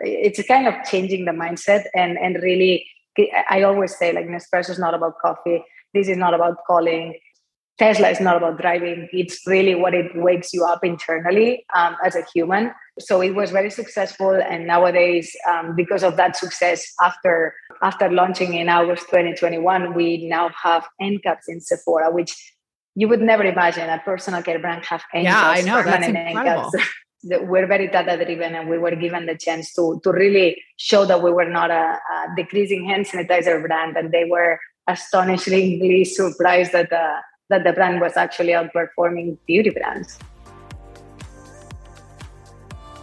it's kind of changing the mindset and and really i always say like nespresso is not about coffee. This is not about calling. Tesla is not about driving. It's really what it wakes you up internally um, as a human. So it was very successful and nowadays um, because of that success after after launching in august 2021 we now have end caps in sephora which you would never imagine. A personal care brand have end yeah i know. that's incredible. we're very data driven and we were given the chance to to really show that we were not a, a decreasing hand sanitizer brand. And they were astonishingly surprised that the that the brand was actually outperforming beauty brands.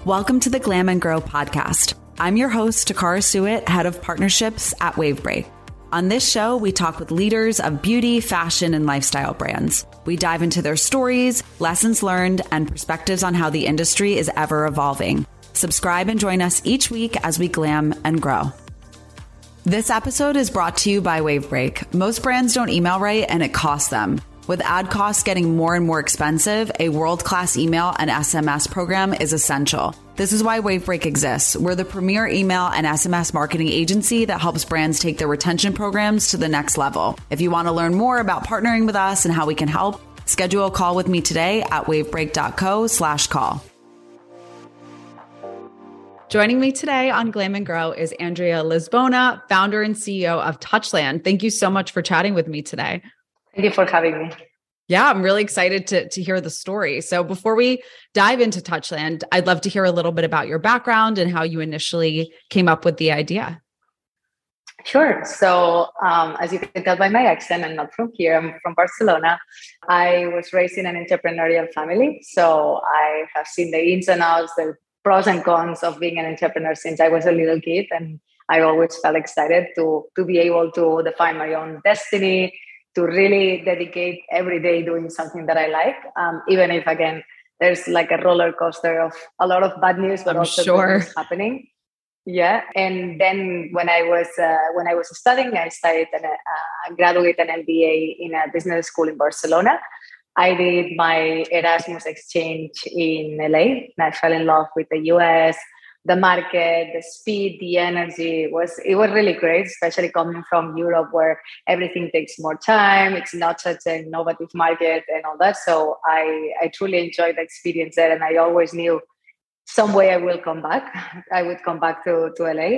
Welcome to the glam and grow podcast. I'm your host takara Suet, head of partnerships at wavebreak on this show, we talk with leaders of beauty, fashion, and lifestyle brands. We dive into their stories, lessons learned, and perspectives on how the industry is ever evolving. Subscribe and join us each week as we glam and grow. This episode is brought to you by Wavebreak. Most brands don't email right and it costs them. With ad costs getting more and more expensive, a world class email and SMS program is essential. This is why Wavebreak exists. We're the premier email and SMS marketing agency that helps brands take their retention programs to the next level. If you want to learn more about partnering with us and how we can help, schedule a call with me today at wavebreak.co slash call. Joining me today on Glam and Grow is Andrea Lisbona, founder and CEO of Touchland. Thank you so much for chatting with me today. Thank you for having me. Yeah, I'm really excited to, to hear the story. So, before we dive into Touchland, I'd love to hear a little bit about your background and how you initially came up with the idea. Sure. So, um, as you can tell by my accent, I'm not from here, I'm from Barcelona. I was raised in an entrepreneurial family. So, I have seen the ins and outs, the pros and cons of being an entrepreneur since I was a little kid. And I always felt excited to, to be able to define my own destiny to really dedicate every day doing something that I like, um, even if again there's like a roller coaster of a lot of bad news, but I'm also sure. happening. Yeah, and then when I was uh, when I was studying, I studied and uh, graduated an MBA in a business school in Barcelona. I did my Erasmus exchange in LA, and I fell in love with the US the market, the speed, the energy was it was really great, especially coming from Europe where everything takes more time. It's not such an innovative market and all that. So I I truly enjoyed the experience there, and I always knew some way I will come back. I would come back to to LA.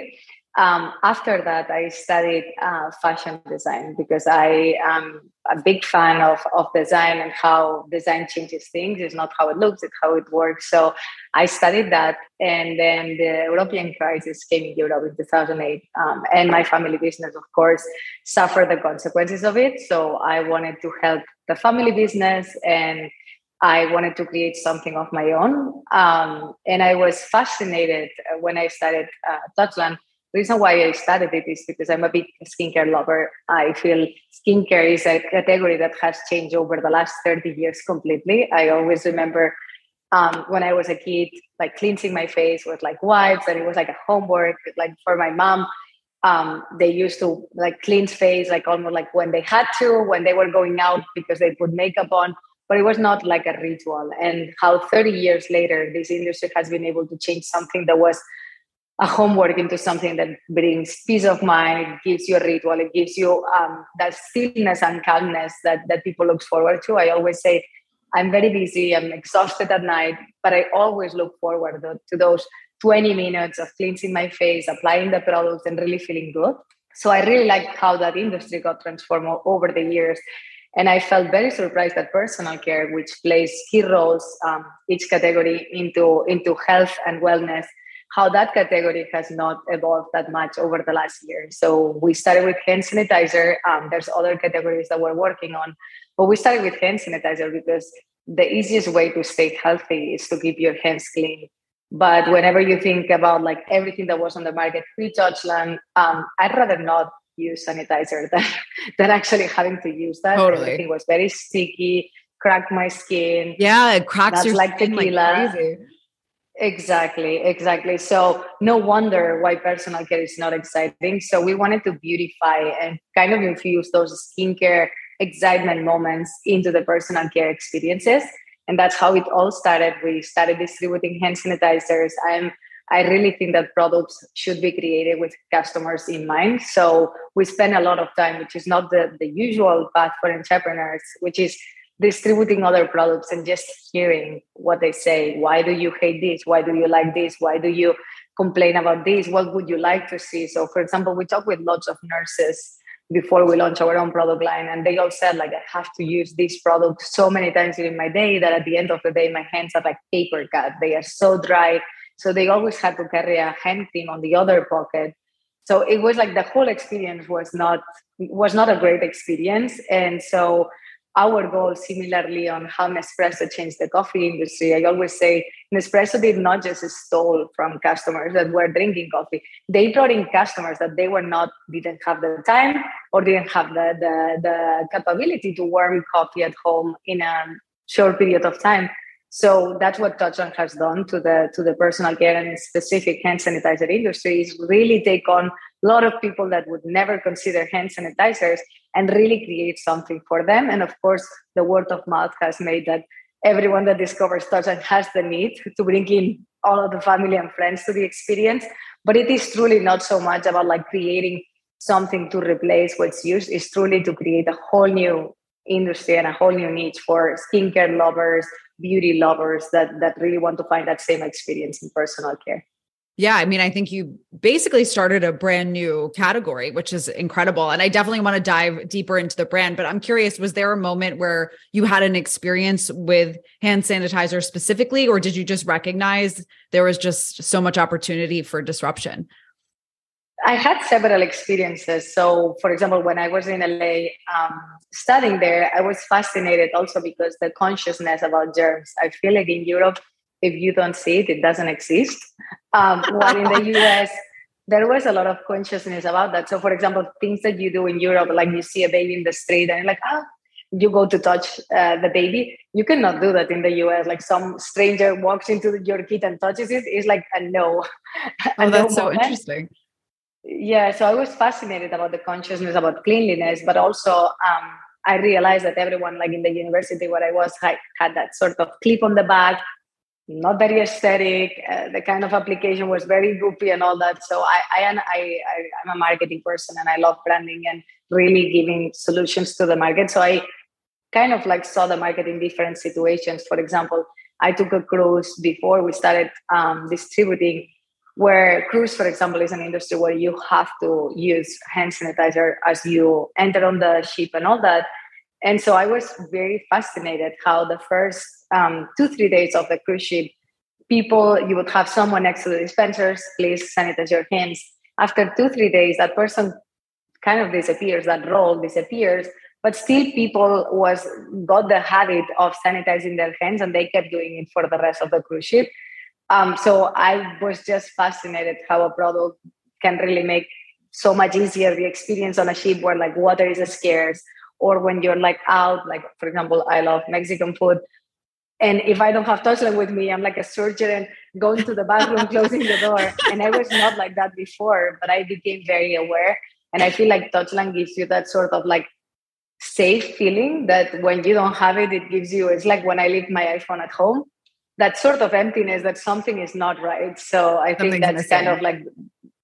Um, after that, I studied uh, fashion design because I am a big fan of, of design and how design changes things. It's not how it looks, it's how it works. So I studied that. And then the European crisis came in Europe in 2008. Um, and my family business, of course, suffered the consequences of it. So I wanted to help the family business and I wanted to create something of my own. Um, and I was fascinated when I started uh, Touchland reason why I started it is because I'm a big skincare lover. I feel skincare is a category that has changed over the last 30 years completely. I always remember um, when I was a kid, like cleansing my face with like wipes, and it was like a homework. Like for my mom, um, they used to like cleanse face, like almost like when they had to, when they were going out because they put makeup on. But it was not like a ritual. And how 30 years later, this industry has been able to change something that was a homework into something that brings peace of mind, gives you a ritual, it gives you um, that stillness and calmness that, that people look forward to. I always say, I'm very busy, I'm exhausted at night, but I always look forward to those 20 minutes of cleansing my face, applying the products, and really feeling good. So I really like how that industry got transformed over the years. And I felt very surprised that personal care, which plays key roles um, each category into, into health and wellness, how that category has not evolved that much over the last year. So we started with hand sanitizer. Um, there's other categories that we're working on, but we started with hand sanitizer because the easiest way to stay healthy is to keep your hands clean. But whenever you think about like everything that was on the market pre-Touchland, um, I'd rather not use sanitizer than, than actually having to use that. Totally. Everything was very sticky, cracked my skin. Yeah, it cracks your like skin tequila. like crazy. Exactly, exactly. So no wonder why personal care is not exciting. So we wanted to beautify and kind of infuse those skincare excitement moments into the personal care experiences. And that's how it all started. We started distributing hand sanitizers. I'm I really think that products should be created with customers in mind. So we spend a lot of time, which is not the, the usual path for entrepreneurs, which is distributing other products and just hearing what they say. Why do you hate this? Why do you like this? Why do you complain about this? What would you like to see? So, for example, we talk with lots of nurses before we launch our own product line, and they all said, like, I have to use this product so many times in my day that at the end of the day, my hands are like paper cut. They are so dry. So they always had to carry a hand cream on the other pocket. So it was like the whole experience was not was not a great experience. And so our goal similarly on how Nespresso changed the coffee industry. I always say Nespresso did not just stole from customers that were drinking coffee. They brought in customers that they were not didn't have the time or didn't have the the, the capability to warm coffee at home in a short period of time. So that's what Touchland has done to the to the personal care and specific hand sanitizer industry is really take on a lot of people that would never consider hand sanitizers and really create something for them. And of course, the word of mouth has made that everyone that discovers Touchland has the need to bring in all of the family and friends to the experience. But it is truly not so much about like creating something to replace what's used. It's truly to create a whole new industry and a whole new niche for skincare lovers, beauty lovers that that really want to find that same experience in personal care. Yeah, I mean, I think you basically started a brand new category, which is incredible. And I definitely want to dive deeper into the brand. But I'm curious, was there a moment where you had an experience with hand sanitizer specifically, or did you just recognize there was just so much opportunity for disruption? I had several experiences. So, for example, when I was in LA um, studying there, I was fascinated also because the consciousness about germs. I feel like in Europe, if you don't see it, it doesn't exist. Um, while in the US, there was a lot of consciousness about that. So, for example, things that you do in Europe, like you see a baby in the street and like, ah, you go to touch uh, the baby. You cannot do that in the US. Like some stranger walks into your kid and touches it, it's like a no. Oh, a that's no so moment. interesting yeah so i was fascinated about the consciousness about cleanliness but also um, i realized that everyone like in the university where i was had, had that sort of clip on the back not very aesthetic uh, the kind of application was very goopy and all that. So I, I, I, I i'm a marketing person and i love branding and really giving solutions to the market. So i kind of like saw the market in different situations. For example i took a cruise before we started um, distributing where cruise for example is an industry where you have to use hand sanitizer as you enter on the ship and all that. And so i was very fascinated how the first um, two three days of the cruise ship people you would have someone next to the dispensers please sanitize your hands after two three days that person kind of disappears that role disappears but still people was got the habit of sanitizing their hands and they kept doing it for the rest of the cruise ship um, so I was just fascinated how a product can really make so much easier the experience on a ship where like water is scarce or when you're like out, like for example, I love Mexican food. And if I don't have Touchland with me, I'm like a surgeon going to the bathroom, closing the door. And I was not like that before, but I became very aware. And I feel like Touchland gives you that sort of like safe feeling that when you don't have it, it gives you, it's like when I leave my iPhone at home that sort of emptiness that something is not right. So I think that's kind of like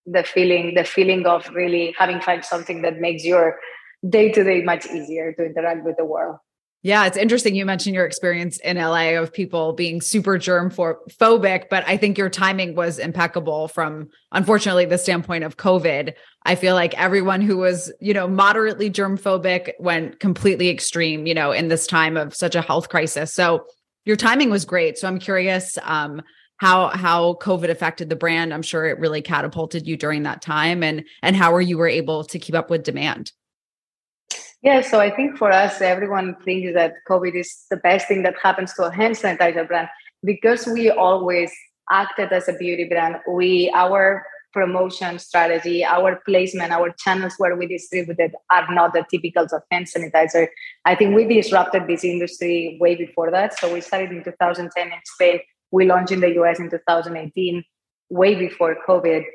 the feeling, the feeling of really having found something that makes your day to day much easier to interact with the world. Yeah, it's interesting. You mentioned your experience in LA of people being super germ phobic, but I think your timing was impeccable from, unfortunately, the standpoint of COVID. I feel like everyone who was, you know, moderately germ phobic went completely extreme, you know, in this time of such a health crisis. So your timing was great. So I'm curious um, how how COVID affected the brand. I'm sure it really catapulted you during that time, and and how were you were able to keep up with demand. Yeah, so I think for us, everyone thinks that COVID is the best thing that happens to a hand sanitizer brand because we always acted as a beauty brand. We our promotion strategy, our placement, our channels where we distributed are not the typicals of hand sanitizer. I think we disrupted this industry way before that. So we started in 2010 in Spain. We launched in the US in 2018, way before COVID.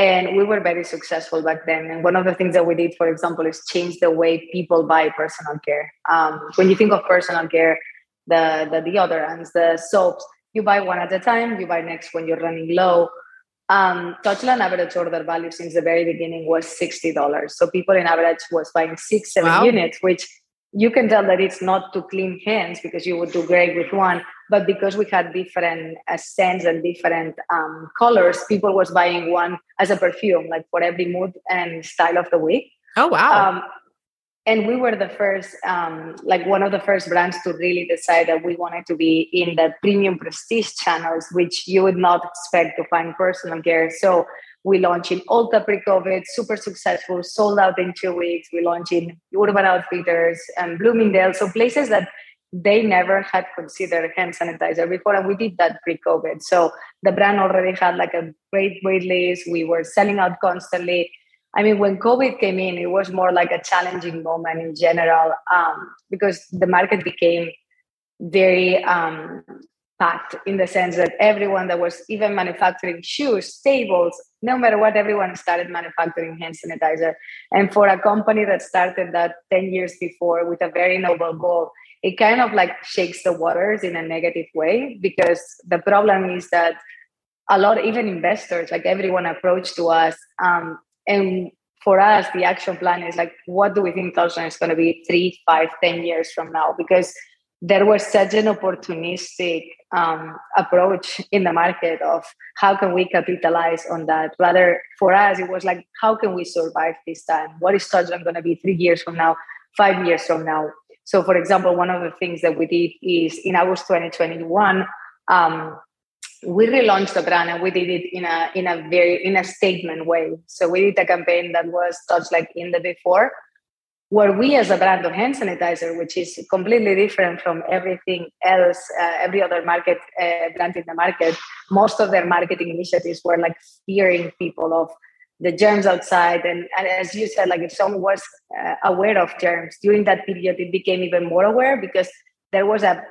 And we were very successful back then. And one of the things that we did, for example, is change the way people buy personal care. Um, when you think of personal care, the, the deodorants, the soaps, you buy one at a time, you buy next when you're running low um, Touchland average order value since the very beginning was $60. So people in average was buying six, seven wow. units, which you can tell that it's not to clean hands because you would do great with one, but because we had different uh, scents and different um, colors, people was buying one as a perfume, like for every mood and style of the week. Oh wow! Um, and we were the first, um, like one of the first brands to really decide that we wanted to be in the premium prestige channels, which you would not expect to find personal care. So we launched in Ulta pre-COVID, super successful, sold out in two weeks. We launched in Urban Outfitters and Bloomingdale, so places that they never had considered hand sanitizer before, and we did that pre-COVID. So the brand already had like a great wait list. We were selling out constantly. I mean, when COVID came in, it was more like a challenging moment in general um, because the market became very um, packed in the sense that everyone that was even manufacturing shoes, tables, no matter what, everyone started manufacturing hand sanitizer. And for a company that started that 10 years before with a very noble goal, it kind of like shakes the waters in a negative way because the problem is that a lot, even investors, like everyone approached to us. Um, and for us, the action plan is like, what do we think Touchland is going to be three, five, ten years from now? Because there was such an opportunistic um, approach in the market of how can we capitalize on that. Rather, for us, it was like, how can we survive this time? What is Touchland going to be three years from now, five years from now? So, for example, one of the things that we did is in August 2021, um, we relaunched the brand and we did it in a in a very in a statement way. So we did a campaign that was touched like in the before where we as a brand of hand sanitizer, which is completely different from everything else, uh, every other market uh, brand in the market, most of their marketing initiatives were like fearing people of the germs outside. And, and as you said, like if someone was uh, aware of germs during that period, it became even more aware because there was a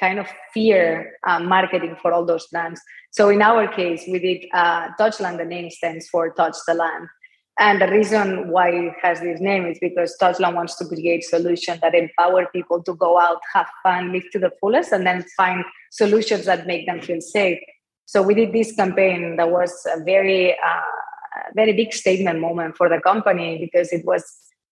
kind of fear uh, marketing for all those brands. So in our case, we did uh, Touchland. The name stands for Touch the Land and the reason why it has this name is because Touchland wants to create solutions that empower people to go out, have fun, live to the fullest, and then find solutions that make them feel safe. So we did this campaign that was a very, uh, very big statement moment for the company because it was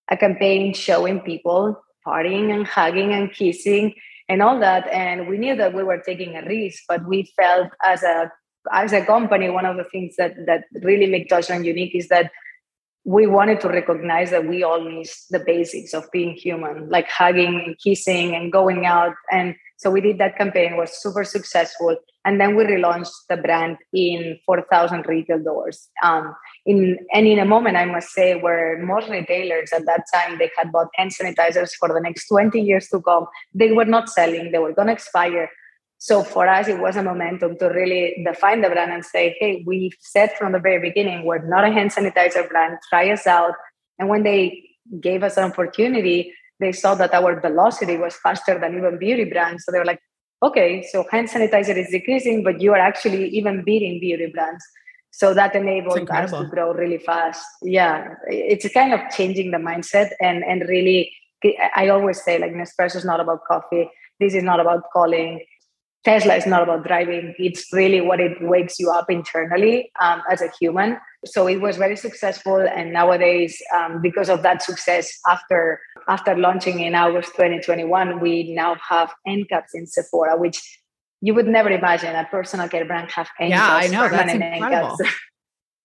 a campaign showing people partying and hugging and kissing and all that. And we knew that we were taking a risk, but we felt as a as a company, one of the things that that really make Touchland unique is that we wanted to recognize that we all miss the basics of being human, like hugging and kissing and going out. And so we did that campaign, was super successful. And then we relaunched the brand in 4,000 retail doors. Um, in, and in a moment, I must say, where most retailers at that time, they had bought hand sanitizers for the next 20 years to come. They were not selling, they were going to expire. So for us, it was a momentum to really define the brand and say, hey, we said from the very beginning, we're not a hand sanitizer brand, try us out. And when they gave us an opportunity, they saw that our velocity was faster than even beauty brands. So they were like, okay, so hand sanitizer is decreasing, but you are actually even beating beauty brands. So that enabled us to grow really fast. Yeah, it's kind of changing the mindset and and really, I always say like Nespresso is not about coffee. This is not about calling Tesla is not about driving. It's really what it wakes you up internally um, as a human. So it was very successful. And nowadays, um, because of that success, after after launching in August 2021, we now have end caps in Sephora, which you would never imagine a personal care brand have end yeah, caps. Yeah, I know. That's incredible.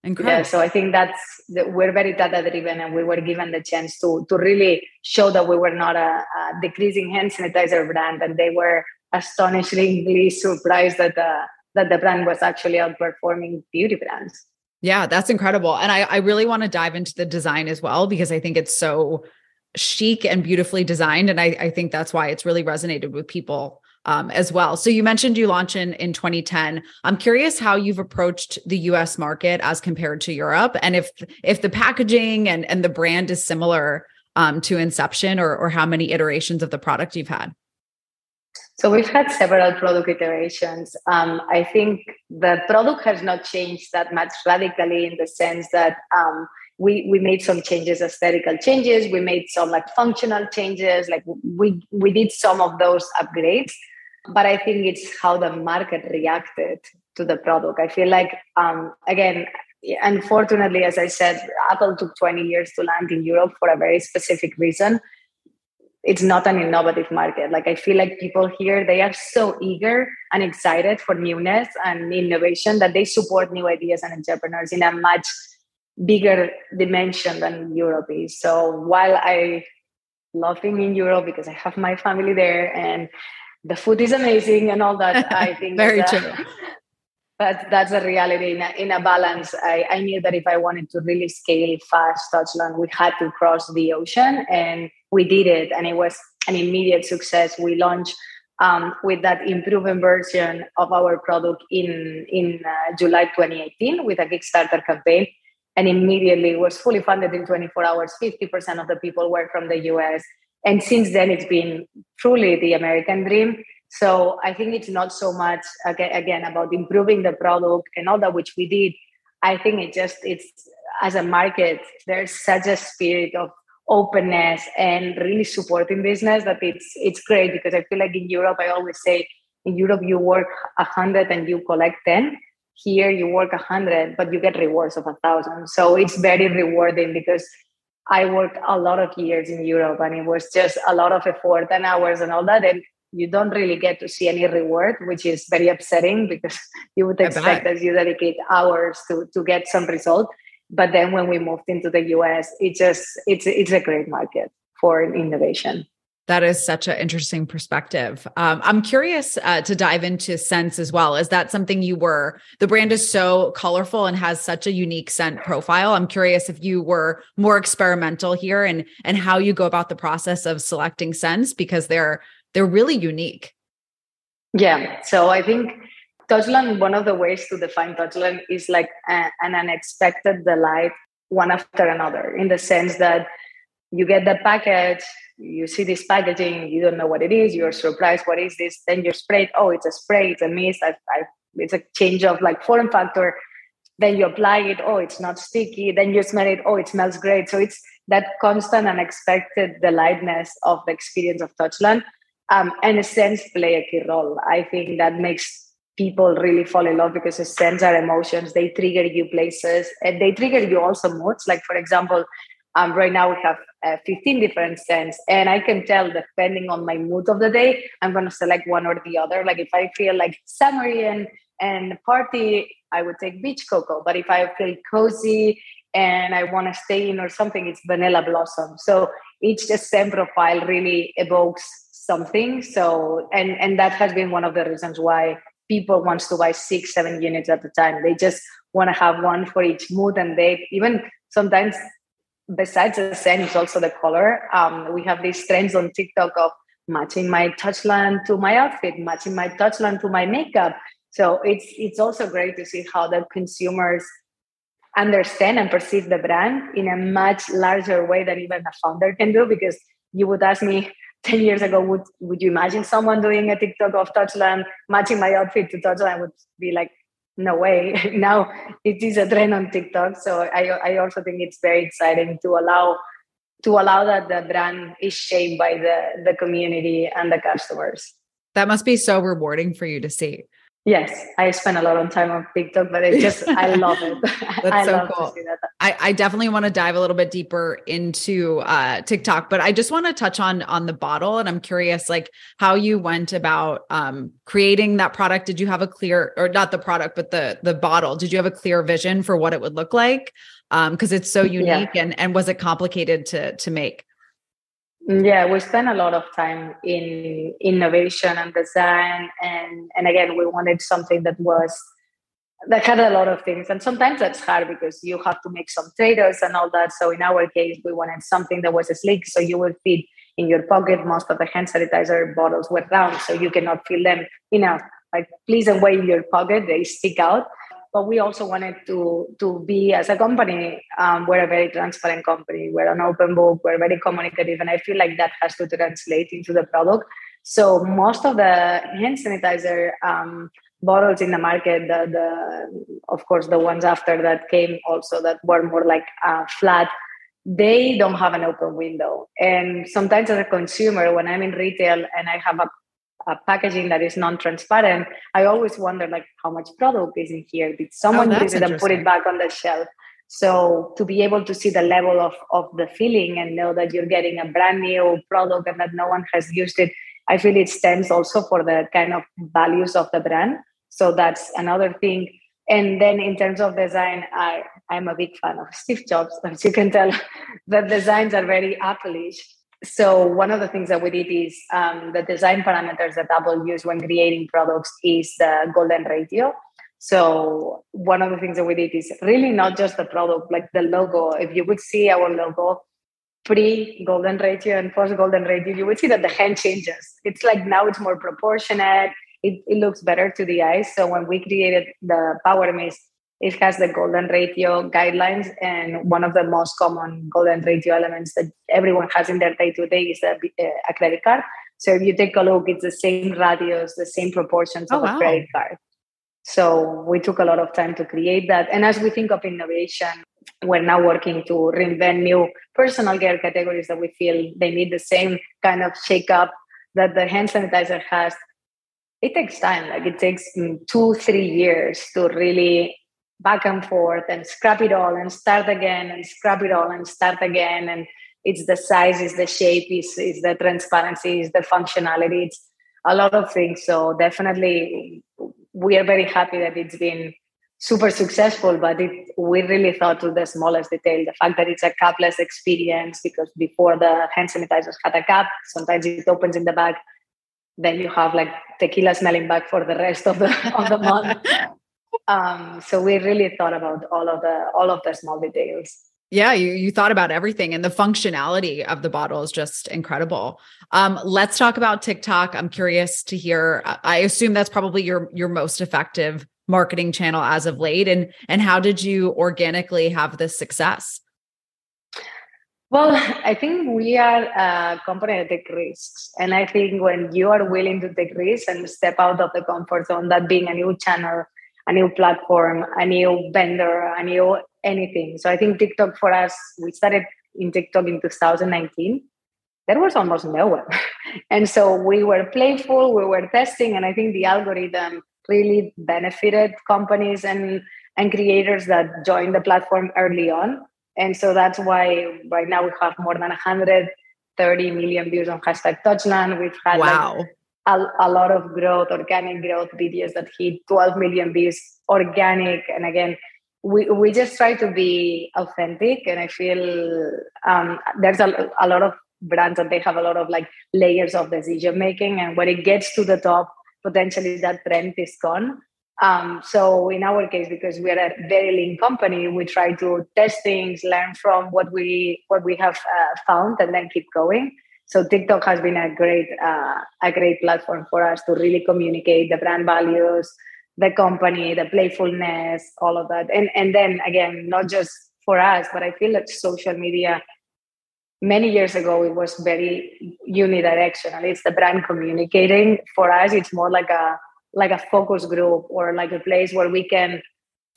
Incredible. Yeah, so I think that's we're very data driven, and we were given the chance to to really show that we were not a, a decreasing hand sanitizer brand, and they were astonishingly surprised that the that the brand was actually outperforming beauty brands. Yeah, that's incredible. And I, I really want to dive into the design as well because I think it's so chic and beautifully designed. And I, I think that's why it's really resonated with people um, as well. So you mentioned you launched in, in 2010. I'm curious how you've approached the US market as compared to Europe and if if the packaging and, and the brand is similar um, to inception or, or how many iterations of the product you've had. So we've had several product iterations. Um, I think the product has not changed that much radically in the sense that um, we we made some changes, aesthetical changes. We made some like functional changes. Like we we did some of those upgrades, but I think it's how the market reacted to the product. I feel like, um, again, unfortunately, as I said, Apple took 20 years to land in Europe for a very specific reason. It's not an innovative market. Like I feel like people here, they are so eager and excited for newness and innovation that they support new ideas and entrepreneurs in a much bigger dimension than Europe is. So while I love being in Europe because I have my family there and the food is amazing and all that, I think very true. but that's a reality in a, in a balance. I, I knew that if I wanted to really scale fast Touchland, we had to cross the ocean and we did it. And it was an immediate success. We launched um, with that improved version of our product in, in uh, July 2018 with a Kickstarter campaign and immediately was fully funded in 24 hours 50% of the people were from the us and since then it's been truly the american dream so i think it's not so much again about improving the product and all that which we did i think it just it's as a market there's such a spirit of openness and really supporting business that it's it's great because i feel like in europe i always say in europe you work a 100 and you collect 10 here you work a hundred but you get rewards of a thousand. So it's very rewarding because i worked a lot of years in europe and it was just a lot of effort and hours and all that. And you don't really get to see any reward which is very upsetting because you would expect as you dedicate hours to to get some result but then when we moved into the us it just it's it's a great market for innovation that is such an interesting perspective. Um, I'm curious uh, to dive into scents as well. Is that something you were? The brand is so colorful and has such a unique scent profile. I'm curious if you were more experimental here and and how you go about the process of selecting scents because they're they're really unique. Yeah. So I think Touchland. One of the ways to define Touchland is like a, an unexpected delight, one after another, in the sense that you get the package you see this packaging, you don't know what it is, you're surprised, what is this? Then you spray it, oh, it's a spray, it's a mist, I, I, it's a change of like form factor. Then you apply it, oh, it's not sticky. Then you smell it, oh, it smells great. So it's that constant unexpected delightness of the experience of Touchland. Um, and sense play a key role. I think that makes people really fall in love because the scents are emotions. They trigger you places and they trigger you also moods. Like, for example, um, right now we have uh, 15 different scents, and I can tell depending on my mood of the day, I'm going to select one or the other. Like if I feel like summery and, and party, I would take beach cocoa. But if I feel cozy and I want to stay in or something, it's vanilla blossom. So each scent profile really evokes something. So and and that has been one of the reasons why people wants to buy six, seven units at a time. They just want to have one for each mood, and they even sometimes besides the scent, it's also the color. Um, we have these trends on TikTok of matching my touchland to my outfit, matching my touchland to my makeup. So it's it's also great to see how the consumers understand and perceive the brand in a much larger way than even a founder can do. Because you would ask me 10 years ago, would would you imagine someone doing a TikTok of Touchland, matching my outfit to Touchland? Would be like, no way now it is a trend on tiktok so i i also think it's very exciting to allow to allow that the brand is shaped by the the community and the customers that must be so rewarding for you to see Yes, I spend a lot of time on TikTok, but it just I love it. That's I so cool. That. I, I definitely want to dive a little bit deeper into uh, TikTok, but I just want to touch on on the bottle, and I'm curious, like how you went about um, creating that product. Did you have a clear, or not the product, but the the bottle? Did you have a clear vision for what it would look like? Because um, it's so unique, yeah. and and was it complicated to to make? Mm, yeah, we spent a lot of time in innovation and design, and and again, we wanted something that was that had a lot of things. And sometimes that's hard because you have to make some trade-offs and all that. So in our case, we wanted something that was sleek, so you would fit in your pocket. Most of the hand sanitizer bottles were round, so you cannot feel them, you know, like please away in your pocket. They stick out but we also wanted to to be as a company um, we're a very transparent company. We're an open book. We're very communicative and i feel like that has to translate into the product. So most of the hand sanitizer um, bottles in the market the, the of course the ones after that came also that were more like uh, flat they don't have an open window. And sometimes as a consumer when i'm in retail and i have a a packaging that is non-transparent, I always wonder like how much product is in here. Did someone oh, use it and put it back on the shelf? So to be able to see the level of, of the feeling and know that you're getting a brand new product and that no one has used it, I feel it stands also for the kind of values of the brand. So that's another thing. And then in terms of design, I, I'm a big fan of Steve Jobs. As you can tell, the designs are very Apple-ish. So one of the things that we did is um, the design parameters that Apple use when creating products is the golden ratio. So one of the things that we did is really not just the product, like the logo. If you would see our logo pre golden ratio and post golden ratio, you would see that the hand changes. It's like now it's more proportionate. It, it looks better to the eyes. So when we created the Power Mist, it has the golden ratio guidelines, and one of the most common golden ratio elements that everyone has in their day to day is a, uh, a, credit card. So if you take a look, it's the same radius, the same proportions oh, of wow. a credit card. So we took a lot of time to create that. And as we think of innovation, we're now working to reinvent new personal care categories that we feel they need the same kind of shake up that the hand sanitizer has. It takes time, like it takes mm, two, three years to really back and forth and scrap it all and start again and scrap it all and start again. And it's the size, is the shape, is is the transparency, is the functionality, it's a lot of things. So definitely we are very happy that it's been super successful, but it, we really thought to the smallest detail. The fact that it's a capless experience, because before the hand sanitizers had a cap, sometimes it opens in the back. Then you have like tequila smelling back for the rest of the of the month. um, so we really thought about all of the all of the small details. Yeah, you you thought about everything and the functionality of the bottle is just incredible. Um, let's talk about TikTok. I'm curious to hear. I assume that's probably your your most effective marketing channel as of late and and how did you organically have this success? Well, I think we are a company that takes risks. And I think when you are willing to take risks and step out of the comfort zone, that being a new channel, a new platform, a new vendor, a new anything. So I think TikTok for us, we started in TikTok in 2019. There was almost no one. and so we were playful, we were testing, and I think the algorithm really benefited companies and, and creators that joined the platform early on. And so that's why right now we have more than 130 million views on hashtag Touchland. We've had wow. Like a, a lot of growth, organic growth videos that hit 12 million views organic. And again, we, we just try to be authentic. And i feel um, there's a, a lot of brands that they have a lot of like layers of decision making. And when it gets to the top potentially that trend is gone. Um, so in our case because we are a very lean company we try to test things learn from what we what we have uh, found and then keep going so tiktok has been a great uh, a great platform for us to really communicate the brand values the company, the playfulness, all of that. And and then again, not just for us, but I feel that social media many years ago it was very unidirectional. It's the brand communicating. For us, it's more like a like a focus group or like a place where we can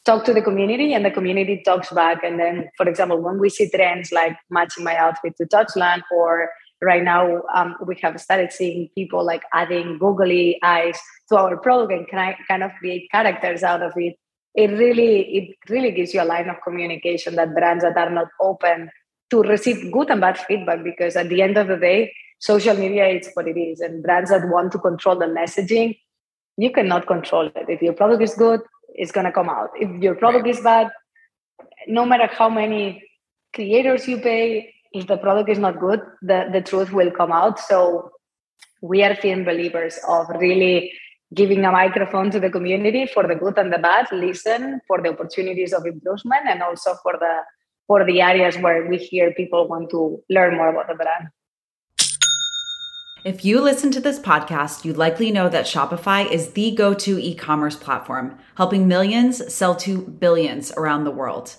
talk to the community and the community talks back. And then, for example, when we see trends like matching my outfit to Touchland or right now um, we have started seeing people like adding googly eyes to our product and can I kind of create characters out of it. It really it really gives you a line of communication that brands that are not open to receive good and bad feedback because at the end of the day social media is what it is. And brands that want to control the messaging you cannot control it. If your product is good it's going to come out. If your product is bad no matter how many creators you pay if the product is not good, the, the truth will come out. So we are firm believers of really giving a microphone to the community for the good and the bad, listen for the opportunities of improvement and also for the for the areas where we hear people want to learn more about the brand. If you listen to this podcast, you likely know that Shopify is the go to e commerce platform, helping millions sell to billions around the world.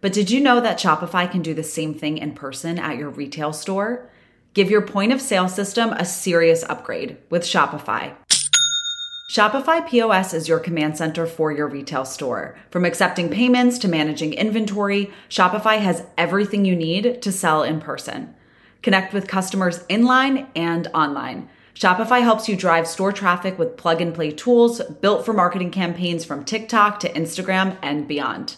But did you know that Shopify can do the same thing in person at your retail store? Give your point of sale system a serious upgrade with Shopify. Shopify POS is your command center for your retail store. From accepting payments to managing inventory, Shopify has everything you need to sell in person. Connect with customers in line and online Shopify helps you drive store traffic with plug and play tools built for marketing campaigns from TikTok to Instagram and beyond.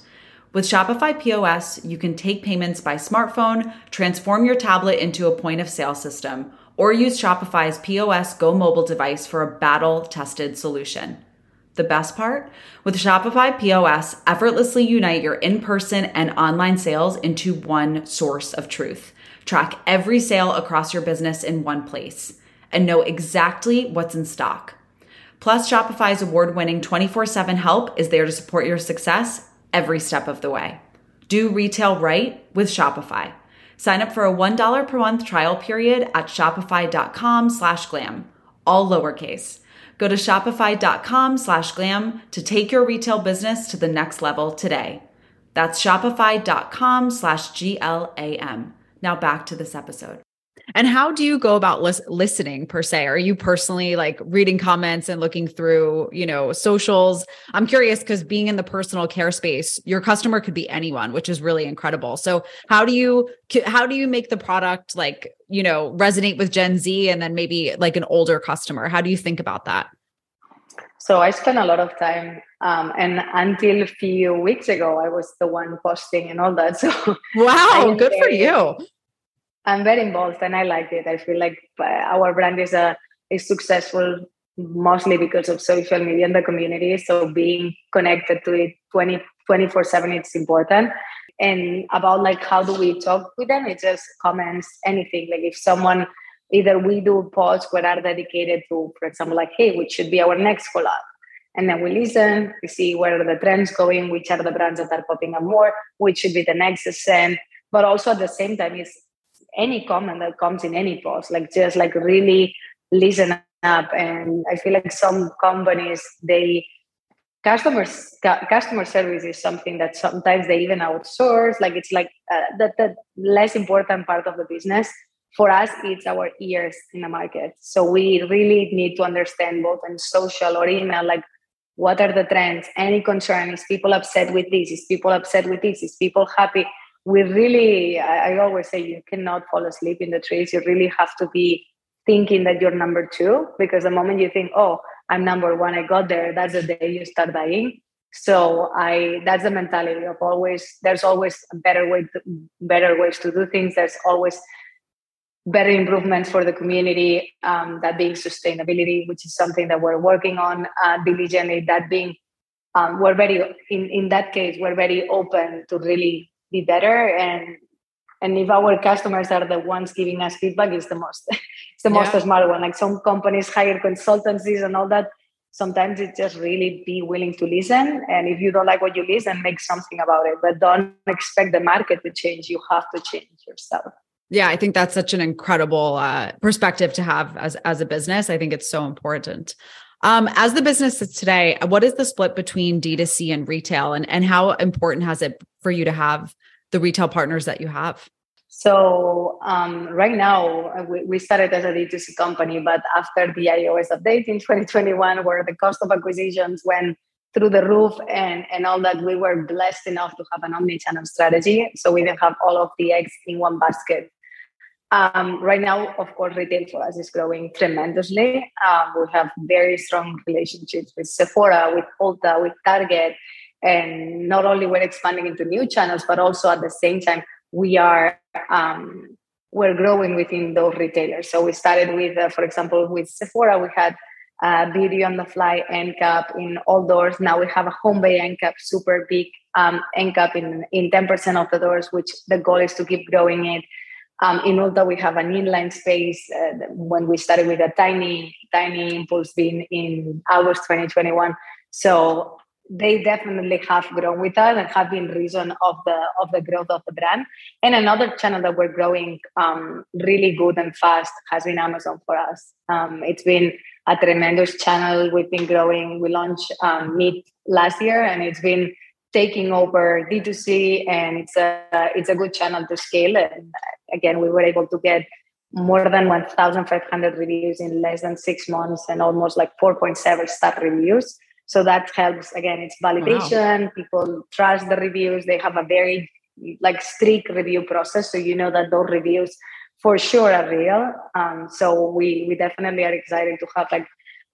With Shopify POS, you can take payments by smartphone, transform your tablet into a point of sale system, or use Shopify's POS Go mobile device for a battle tested solution. The best part? With Shopify POS, effortlessly unite your in person and online sales into one source of truth. Track every sale across your business in one place and know exactly what's in stock. Plus, Shopify's award winning 24 7 help is there to support your success every step of the way. Do retail right with Shopify. Sign up for a $1 per month trial period at shopify.com slash glam, all lowercase. Go to shopify.com slash glam to take your retail business to the next level today. That's shopify.com slash G L A M. Now back to this episode. And how do you go about lis- listening per se? Are you personally like reading comments and looking through, you know, socials? I'm curious because being in the personal care space, your customer could be anyone, which is really incredible. So, how do you how do you make the product like, you know, resonate with Gen Z and then maybe like an older customer? How do you think about that? So I spend a lot of time, um, and until a few weeks ago, I was the one posting and all that. So wow, good for you. I'm very involved and I like it. I feel like uh, our brand is a is successful mostly because of social media and the community. So being connected to it 20, 24 7 it's important. And about like how do we talk with them? It's just comments, anything. Like if someone either we do posts that are dedicated to, for example, like, hey, which should be our next collab. And then we listen, we see where are the trends going, which are the brands that are popping up more, which should be the next send. But also at the same time, is any comment that comes in any post like just like really listen up. And i feel like some companies they customers cu- customer service is something that sometimes they even outsource. Like it's like uh, the, the less important part of the business for us it's our ears in the market. So we really need to understand both in social or email like what are the trends? Any concern is people upset with this? Is people upset with this? Is people happy we really I, I always say you cannot fall asleep in the trees. You really have to be thinking that you're number two because the moment you think oh i'm number one i got there that's the day you start dying. So i that's the mentality of always there's always a better way to, better ways to do things. There's always better improvements for the community um, that being sustainability which is something that we're working on uh, diligently that being um, we're very in, in that case we're very open to really be better. And and if our customers are the ones giving us feedback it's the most it's the yeah. most smart one. Like some companies hire consultancies and all that. Sometimes it's just really be willing to listen. And if you don't like what you listen make something about it. But don't expect the market to change. You have to change yourself. Yeah i think that's such an incredible uh, perspective to have as as a business. I think it's so important um, as the business is today, what is the split between D2C and retail and, and how important has it for you to have the retail partners that you have? So um, right now uh, we, we, started as a D2C company, but after the iOS update in 2021, where the cost of acquisitions went through the roof and, and all that, we were blessed enough to have an omni-channel strategy. So we didn't have all of the eggs in one basket. Um, right now, of course, retail for us is growing tremendously. Um, we have very strong relationships with Sephora, with Ulta, with Target, and not only we're expanding into new channels, but also at the same time we are um, we're growing within those retailers. So we started with, uh, for example, with Sephora, we had uh, beauty on the fly end cap in all doors. Now we have a home bay end cap, super big um, end cap in in ten percent of the doors, which the goal is to keep growing it. Um, in Ulta, we have an inline space. Uh, when we started with a tiny, tiny impulse bin in August 2021. So they definitely have grown with us and have been reason of the of the growth of the brand. And another channel that we're growing um, really good and fast has been Amazon for us. Um, it's been a tremendous channel. We've been growing. We launched um, mid last year, and it's been taking over D2C, and it's a it's a good channel to scale. And again, we were able to get more than 1,500 reviews in less than six months, and almost like 4.7 star reviews. So that helps. Again, it's validation. Wow. People trust the reviews. They have a very like strict review process, so you know that those reviews for sure are real. Um, so we we definitely are excited to have like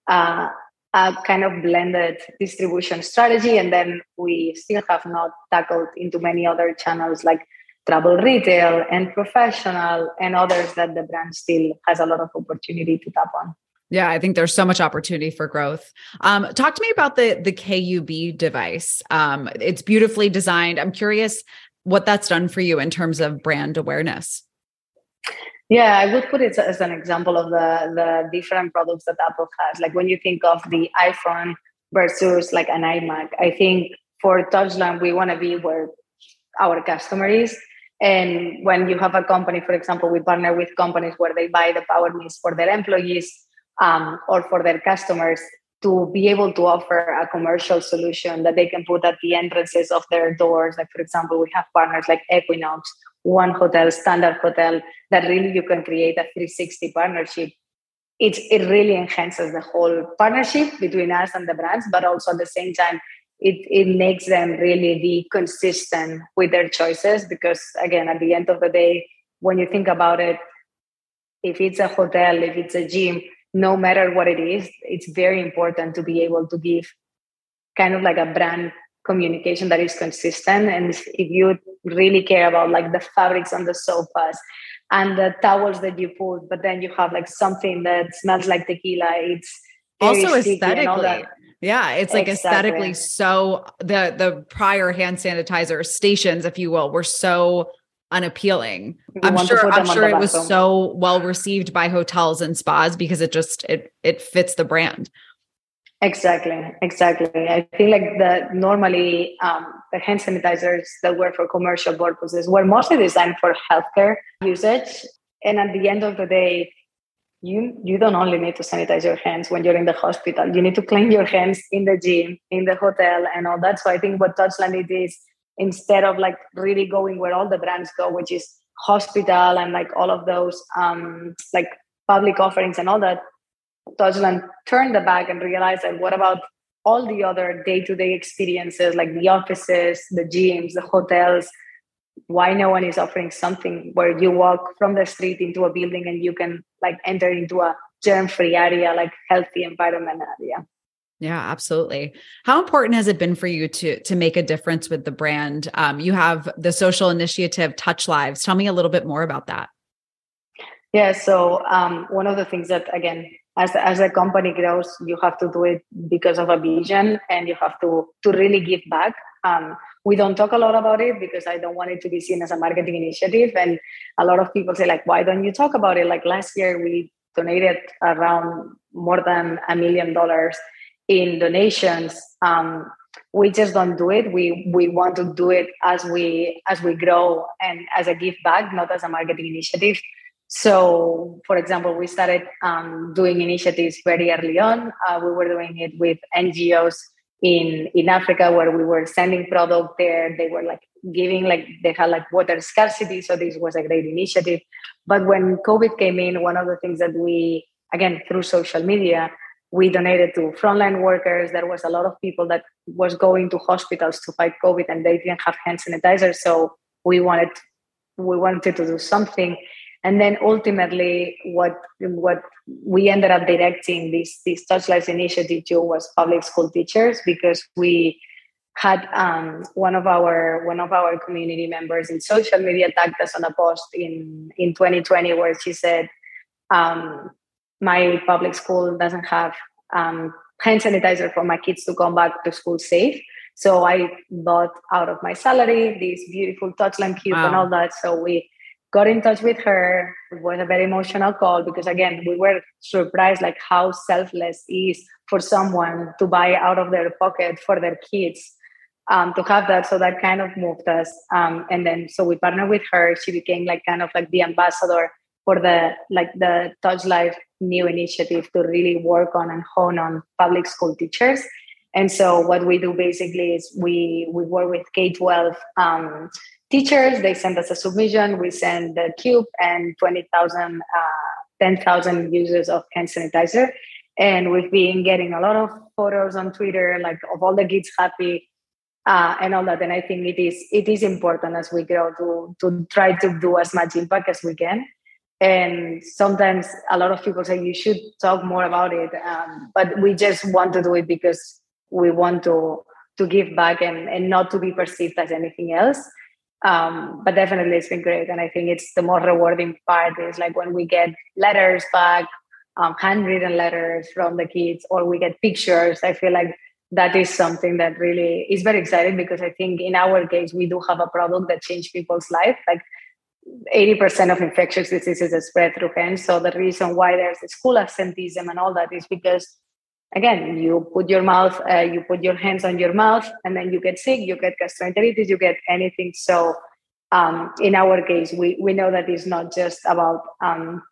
uh, a kind of blended distribution strategy, and then we still have not tackled into many other channels like travel retail and professional and others that the brand still has a lot of opportunity to tap on. Yeah, I think there's so much opportunity for growth. Um, talk to me about the the cube device. Um, it's beautifully designed. I'm curious what that's done for you in terms of brand awareness. Yeah, I would put it as an example of the the different products that Apple has. Like when you think of the iPhone versus like an iMac, I think for Touchland we want to be where our customer is. And when you have a company, for example, we partner with companies where they buy the power mist for their employees um, or for their customers to be able to offer a commercial solution that they can put at the entrances of their doors. Like, for example, we have partners like Equinox, One Hotel, Standard Hotel, that really you can create a 360 partnership. It's, it really enhances the whole partnership between us and the brands, but also at the same time, it, it makes them really be consistent with their choices because, again, at the end of the day, when you think about it, if it's a hotel, if it's a gym, no matter what it is, it's very important to be able to give kind of like a brand communication that is consistent. And if you really care about like the fabrics on the sofas and the towels that you put, but then you have like something that smells like tequila, it's also aesthetically. Yeah, it's like exactly. aesthetically so the the prior hand sanitizer stations, if you will, were so unappealing. I'm sure I'm sure it was so well received by hotels and spas because it just it it fits the brand. Exactly, exactly. I think like the normally um, the hand sanitizers that were for commercial purposes were mostly designed for healthcare usage, and at the end of the day, you you don't only need to sanitize your hands when you're in the hospital. You need to clean your hands in the gym, in the hotel, and all that. So I think what Touchland is instead of like really going where all the brands go, which is hospital and like all of those um, like public offerings and all that, Touchland turned the back and realized like what about all the other day-to-day experiences like the offices, the gyms, the hotels? Why no one is offering something where you walk from the street into a building and you can like enter into a germ-free area, like healthy environment area? Yeah, absolutely. How important has it been for you to to make a difference with the brand? Um, you have the social initiative Touch Lives. Tell me a little bit more about that. Yeah, so um, one of the things that again, as as a company grows, you have to do it because of a vision, and you have to to really give back. Um, we don't talk a lot about it because I don't want it to be seen as a marketing initiative. And a lot of people say like, why don't you talk about it? Like last year, we donated around more than a million dollars in donations um, we just don't do it we we want to do it as we as we grow and as a give back not as a marketing initiative so for example we started um, doing initiatives very early on uh, we were doing it with ngos in in africa where we were sending product there they were like giving like they had like water scarcity so this was a great initiative but when covid came in one of the things that we again through social media we donated to frontline workers. There was a lot of people that was going to hospitals to fight COVID and they didn't have hand sanitizer. So we wanted we wanted to do something. And then ultimately what what we ended up directing this this Touch Lives initiative to was public school teachers because we had um, one of our one of our community members in social media tagged us on a post in in 2020 where she said um, my public school doesn't have um, hand sanitizer for my kids to come back to school safe. So I bought out of my salary this beautiful Touchland cube wow. and all that. So we got in touch with her. It was a very emotional call because again, we were surprised like how selfless is for someone to buy out of their pocket for their kids um, to have that. So that kind of moved us. Um, and then so we partnered with her. She became like kind of like the ambassador for the like the Touch Lives new initiative to really work on and hone on public school teachers. And so what we do basically is we we work with K-12 um, teachers. They send us a submission. We send the cube and 20,000, uh, 10,000 users of hand sanitizer. And we've been getting a lot of photos on Twitter, like of all the kids happy uh, and all that. And I think it is it is important as we grow to to try to do as much impact as we can and sometimes a lot of people say you should talk more about it um, but we just want to do it because we want to to give back and, and not to be perceived as anything else um, but definitely it's been great and i think it's the more rewarding part is like when we get letters back um, handwritten letters from the kids or we get pictures i feel like that is something that really is very exciting because i think in our case we do have a product that changed people's life like 80% of infectious diseases are spread through hands. So the reason why there's school absenteeism and all that is because, again, you put your mouth, uh, you put your hands on your mouth, and then you get sick, you get gastroenteritis, you get anything. So um, in our case, we, we know that it's not just about um,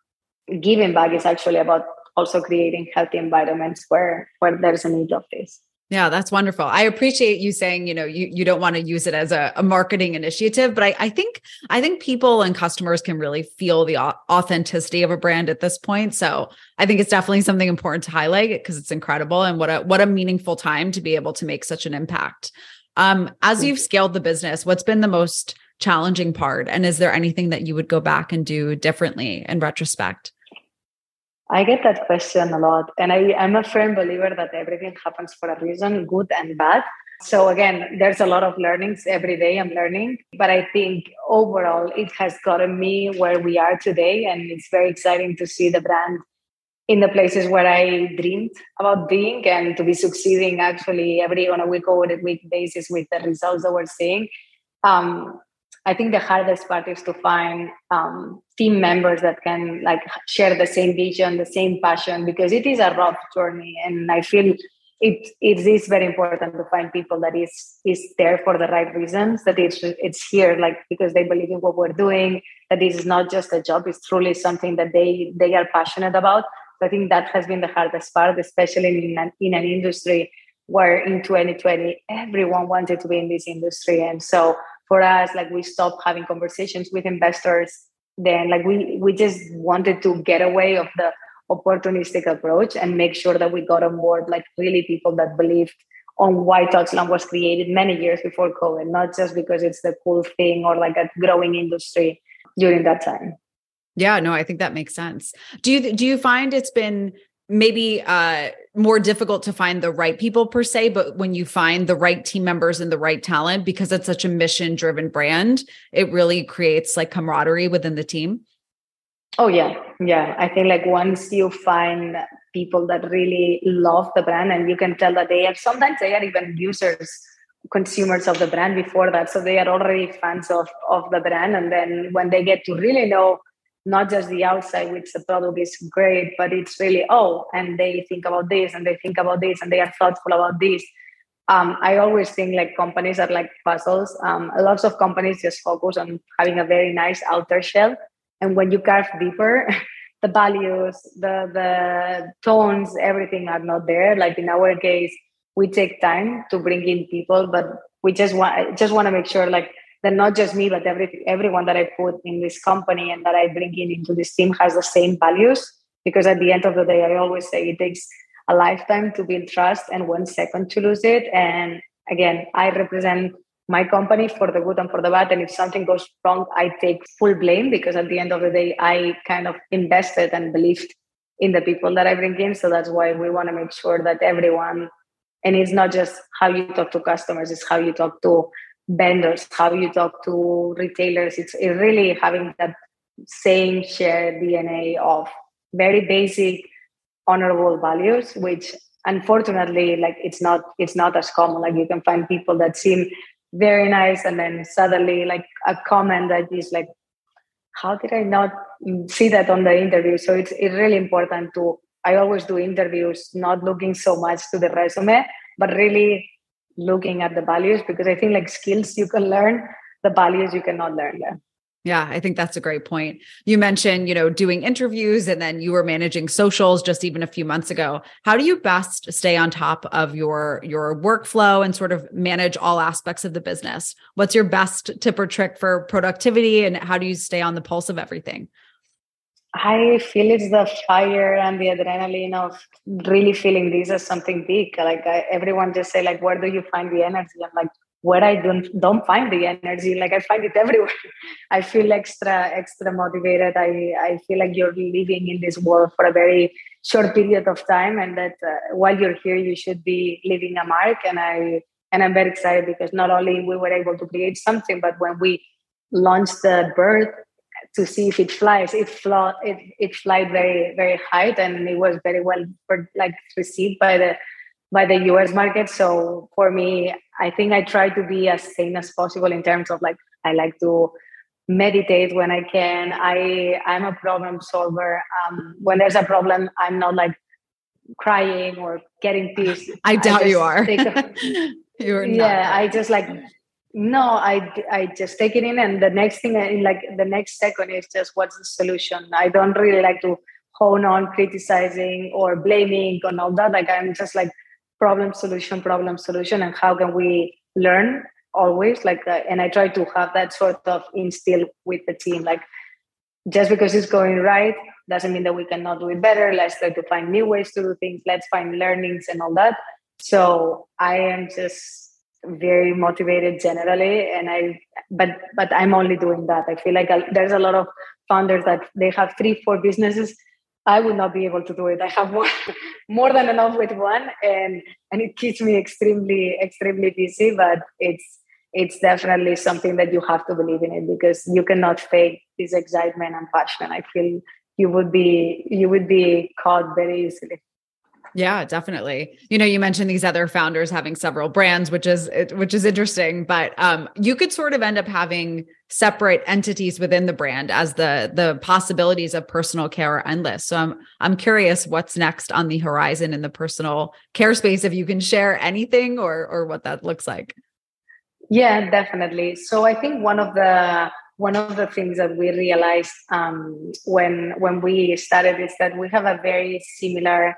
giving back, it's actually about also creating healthy environments where, where there's a need of this. Yeah, that's wonderful. I appreciate you saying, you know, you, you don't want to use it as a, a marketing initiative, but I, I think I think people and customers can really feel the authenticity of a brand at this point. So I think it's definitely something important to highlight because it's incredible and what a what a meaningful time to be able to make such an impact. Um, as you've scaled the business, what's been the most challenging part? And is there anything that you would go back and do differently in retrospect? I get that question a lot. And I, am a firm believer that everything happens for a reason, good and bad. So again, there's a lot of learnings every day I'm learning. But I think overall it has gotten me where we are today. And it's very exciting to see the brand in the places where I dreamed about being and to be succeeding actually every on a week over a week basis with the results that we're seeing. Um, I think the hardest part is to find um, team members that can like share the same vision, the same passion, because it is a rough journey, and I feel it it is very important to find people that is is there for the right reasons. That it's it's here like because they believe in what we're doing. That this is not just a job; it's truly something that they they are passionate about. So I think that has been the hardest part, especially in an, in an industry where in 2020 everyone wanted to be in this industry, and so for us like we stopped having conversations with investors then like we we just wanted to get away of the opportunistic approach and make sure that we got on board like really people that believed on why Touchland was created many years before COVID, not just because it's the cool thing or like a growing industry during that time. Yeah, no, I think that makes sense. Do you do you find it's been maybe uh more difficult to find the right people per se but when you find the right team members and the right talent because it's such a mission driven brand it really creates like camaraderie within the team. Oh yeah. Yeah. I think like once you find people that really love the brand and you can tell that they are sometimes they are even users consumers of the brand before that so they are already fans of of the brand and then when they get to really know not just the outside, which the product is great, but it's really, oh, and they think about this and they think about this and they are thoughtful about this. Um, I always think like companies are like puzzles. Um, lots of companies just focus on having a very nice outer shell. And when you carve deeper, the values, the the tones, everything are not there. Like in our case, we take time to bring in people, but we just want just want to make sure like then not just me, but every everyone that I put in this company and that I bring in into this team has the same values. Because at the end of the day, I always say it takes a lifetime to build trust and one second to lose it. And again, I represent my company for the good and for the bad. And if something goes wrong, I take full blame because at the end of the day, I kind of invested and believed in the people that I bring in. So that's why we want to make sure that everyone, and it's not just how you talk to customers, it's how you talk to vendors, how you talk to retailers. It's, really having that same shared DNA of very basic, honorable values, which unfortunately, like it's not it's not as common. Like you can find people that seem very nice, and then suddenly, like a comment that is like, "How did I not see that on the interview?" So it's it's really important to. I always do interviews not looking so much to the resume, but really looking at the values because I think like skills you can learn, the values you cannot learn there. Yeah, I think that's a great point. You mentioned, you know, doing interviews and then you were managing socials just even a few months ago. How do you best stay on top of your your workflow and sort of manage all aspects of the business? What's your best tip or trick for productivity and how do you stay on the pulse of everything? I feel it's the fire and the adrenaline of really feeling this as something big. Like I, everyone just say, like, where do you find the energy? I'm like, where I don't don't find the energy. Like I find it everywhere. I feel extra extra motivated. I I feel like you're living in this world for a very short period of time, and that uh, while you're here, you should be leaving a mark. And I and I'm very excited because not only we were able to create something, but when we launched the bird to see if it flies, it flew it it flied very very high, and it was very well like received by the by the US market. So for me, I think I try to be as sane as possible in terms of like I like to meditate when I can. I I'm a problem solver. Um, when there's a problem, I'm not like crying or getting pissed. I doubt I you are. You're not yeah. I just like no. I I just take it in, and the next thing, in like the next second, is just what's the solution. I don't really like to hone on criticizing or blaming and all that. Like I'm just like problem solution problem solution and how can we learn always like uh, and i try to have that sort of instill with the team like just because it's going right doesn't mean that we cannot do it better let's try to find new ways to do things let's find learnings and all that so i am just very motivated generally and i but but i'm only doing that i feel like I, there's a lot of founders that they have three four businesses I would not be able to do it. I have more more than enough with one, and and it keeps me extremely extremely busy. But it's it's definitely something that you have to believe in it because you cannot fake this excitement and passion. I feel you would be you would be caught very easily. Yeah, definitely. You know, you mentioned these other founders having several brands, which is which is interesting, but um, you could sort of end up having separate entities within the brand as the the possibilities of personal care are endless. So I'm I'm curious what's next on the horizon in the personal care space if you can share anything or or what that looks like. Yeah, definitely. So I think one of the one of the things that we realized um, when when we started is that we have a very similar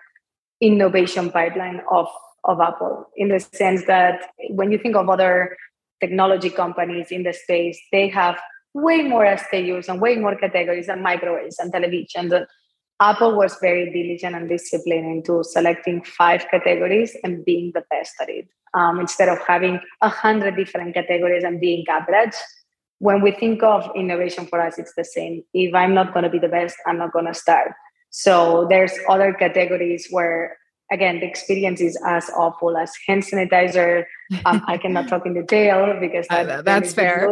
innovation pipeline of of Apple in the sense that when you think of other technology companies in the space, they have way more SKUs and way more categories and microwaves and televisions. And Apple was very diligent and disciplined into selecting five categories and being the best at it. Um, instead of having a hundred different categories and being average, when we think of innovation for us, it's the same. If I'm not going to be the best, I'm not going to start. So there's other categories where again the experience is as awful as hand sanitizer. Um, I cannot talk in detail because that, that's fair.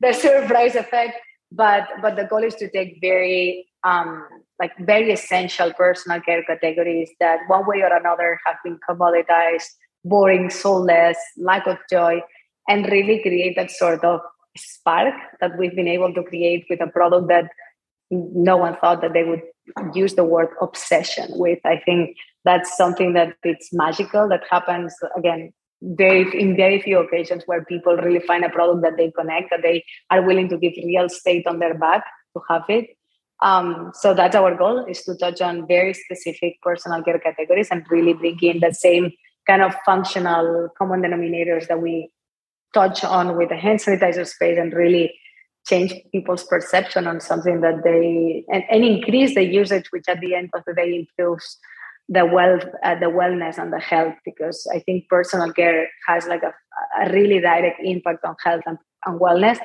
The surprise effect, but but the goal is to take very um, like very essential personal care categories that one way or another have been commoditized, boring, soulless, lack of joy, and really create that sort of spark that we've been able to create with a product that no one thought that they would use the word obsession with. I think that's something that it's magical that happens again very in very few occasions where people really find a product that they connect that they are willing to give real state on their back to have it. Um, so that's our goal is to touch on very specific personal care categories and really bring in the same kind of functional common denominators that we touch on with the hand sanitizer space and really change people's perception on something that they and, and increase the usage which at the end of the day improves the wealth uh, the wellness and the health because i think personal care has like a, a really direct impact on health and, and wellness.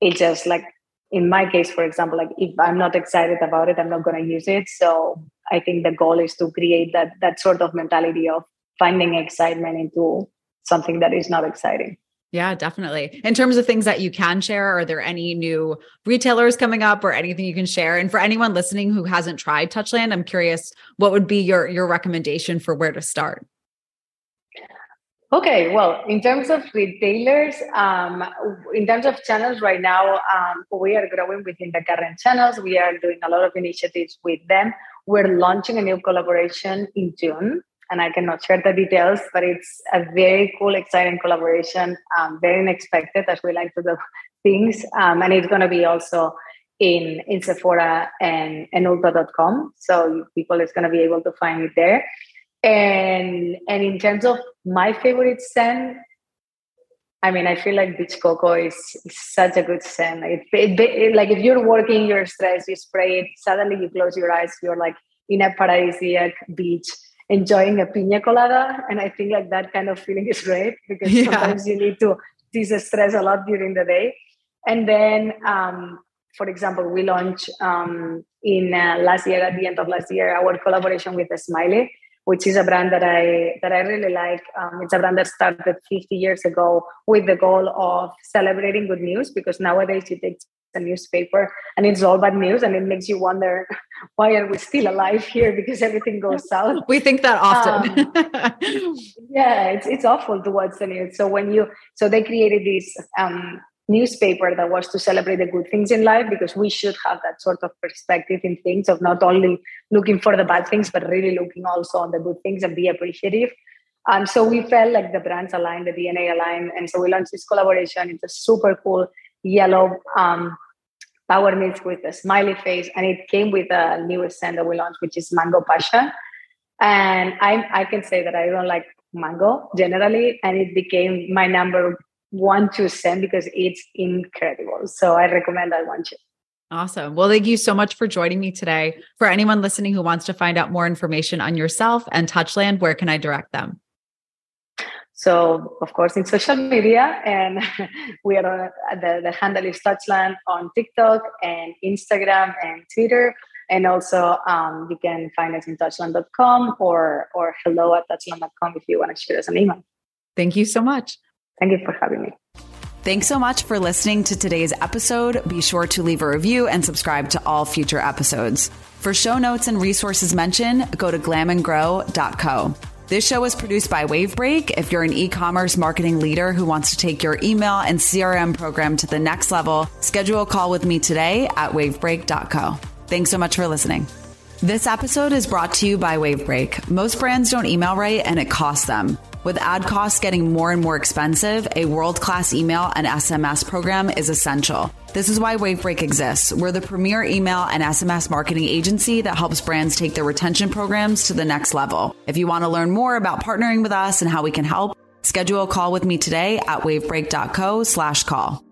It just like in my case for example like if i'm not excited about it i'm not going to use it. So i think the goal is to create that that sort of mentality of finding excitement into something that is not exciting yeah, definitely. In terms of things that you can share, are there any new retailers coming up or anything you can share? And for anyone listening who hasn't tried Touchland, I'm curious what would be your your recommendation for where to start? Okay, well, in terms of retailers, um, in terms of channels right now, um, we are growing within the current channels. We are doing a lot of initiatives with them. We're launching a new collaboration in June and I cannot share the details, but it's a very cool, exciting collaboration, um, very unexpected as we like to do things. Um, and it's going to be also in, in Sephora and, and Ulta.com. So people is going to be able to find it there. And, and in terms of my favorite scent, I mean, I feel like beach coco is, is such a good scent. It, it, it, like if you're working, you're stressed, you spray it, suddenly you close your eyes, you're like in a paradisiac beach enjoying a pina colada and i think like that kind of feeling is great because yeah. sometimes you need to de-stress a lot during the day. And then, um, for example, we launched um, in uh, last year at the end of last year our collaboration with Smiley, which is a brand that I that I really like. Um, it's a brand that started 50 years ago with the goal of celebrating good news because nowadays it takes a newspaper and it's all bad news and it makes you wonder why are we still alive here? Because everything goes south. We think that often. Um, yeah it's, it's awful to watch the news. So when you so they created this um, newspaper that was to celebrate the good things in life because we should have that sort of perspective in things of not only looking for the bad things but really looking also on the good things and be appreciative. And so we felt like the brands aligned the dna aligned and so we launched this collaboration. It's a super cool yellow um, power mist with a smiley face and it came with a new scent that we launched which is mango passion and i i can say that i don't like mango generally and it became my number one to send because it's incredible. So I recommend that one too. Awesome. Well, thank you so much for joining me today. For anyone listening who wants to find out more information on yourself and Touchland, where can I direct them? So, of course, in social media, and we are uh, the, the handle is Touchland on TikTok and Instagram and Twitter. And also, um, you can find us in touchland.com or, or hello at touchland.com if you want to shoot us an email. Thank you so much. Thank you for having me. Thanks so much for listening to today's episode. Be sure to leave a review and subscribe to all future episodes. For show notes and resources mentioned, go to glamandgrow.co. This show is produced by Wavebreak. If you're an e commerce marketing leader who wants to take your email and CRM program to the next level, schedule a call with me today at wavebreak.co. Thanks so much for listening. This episode is brought to you by Wavebreak. Most brands don't email right and it costs them. With ad costs getting more and more expensive, a world class email and SMS program is essential. This is why Wavebreak exists. We're the premier email and SMS marketing agency that helps brands take their retention programs to the next level. If you want to learn more about partnering with us and how we can help, schedule a call with me today at wavebreak.co slash call.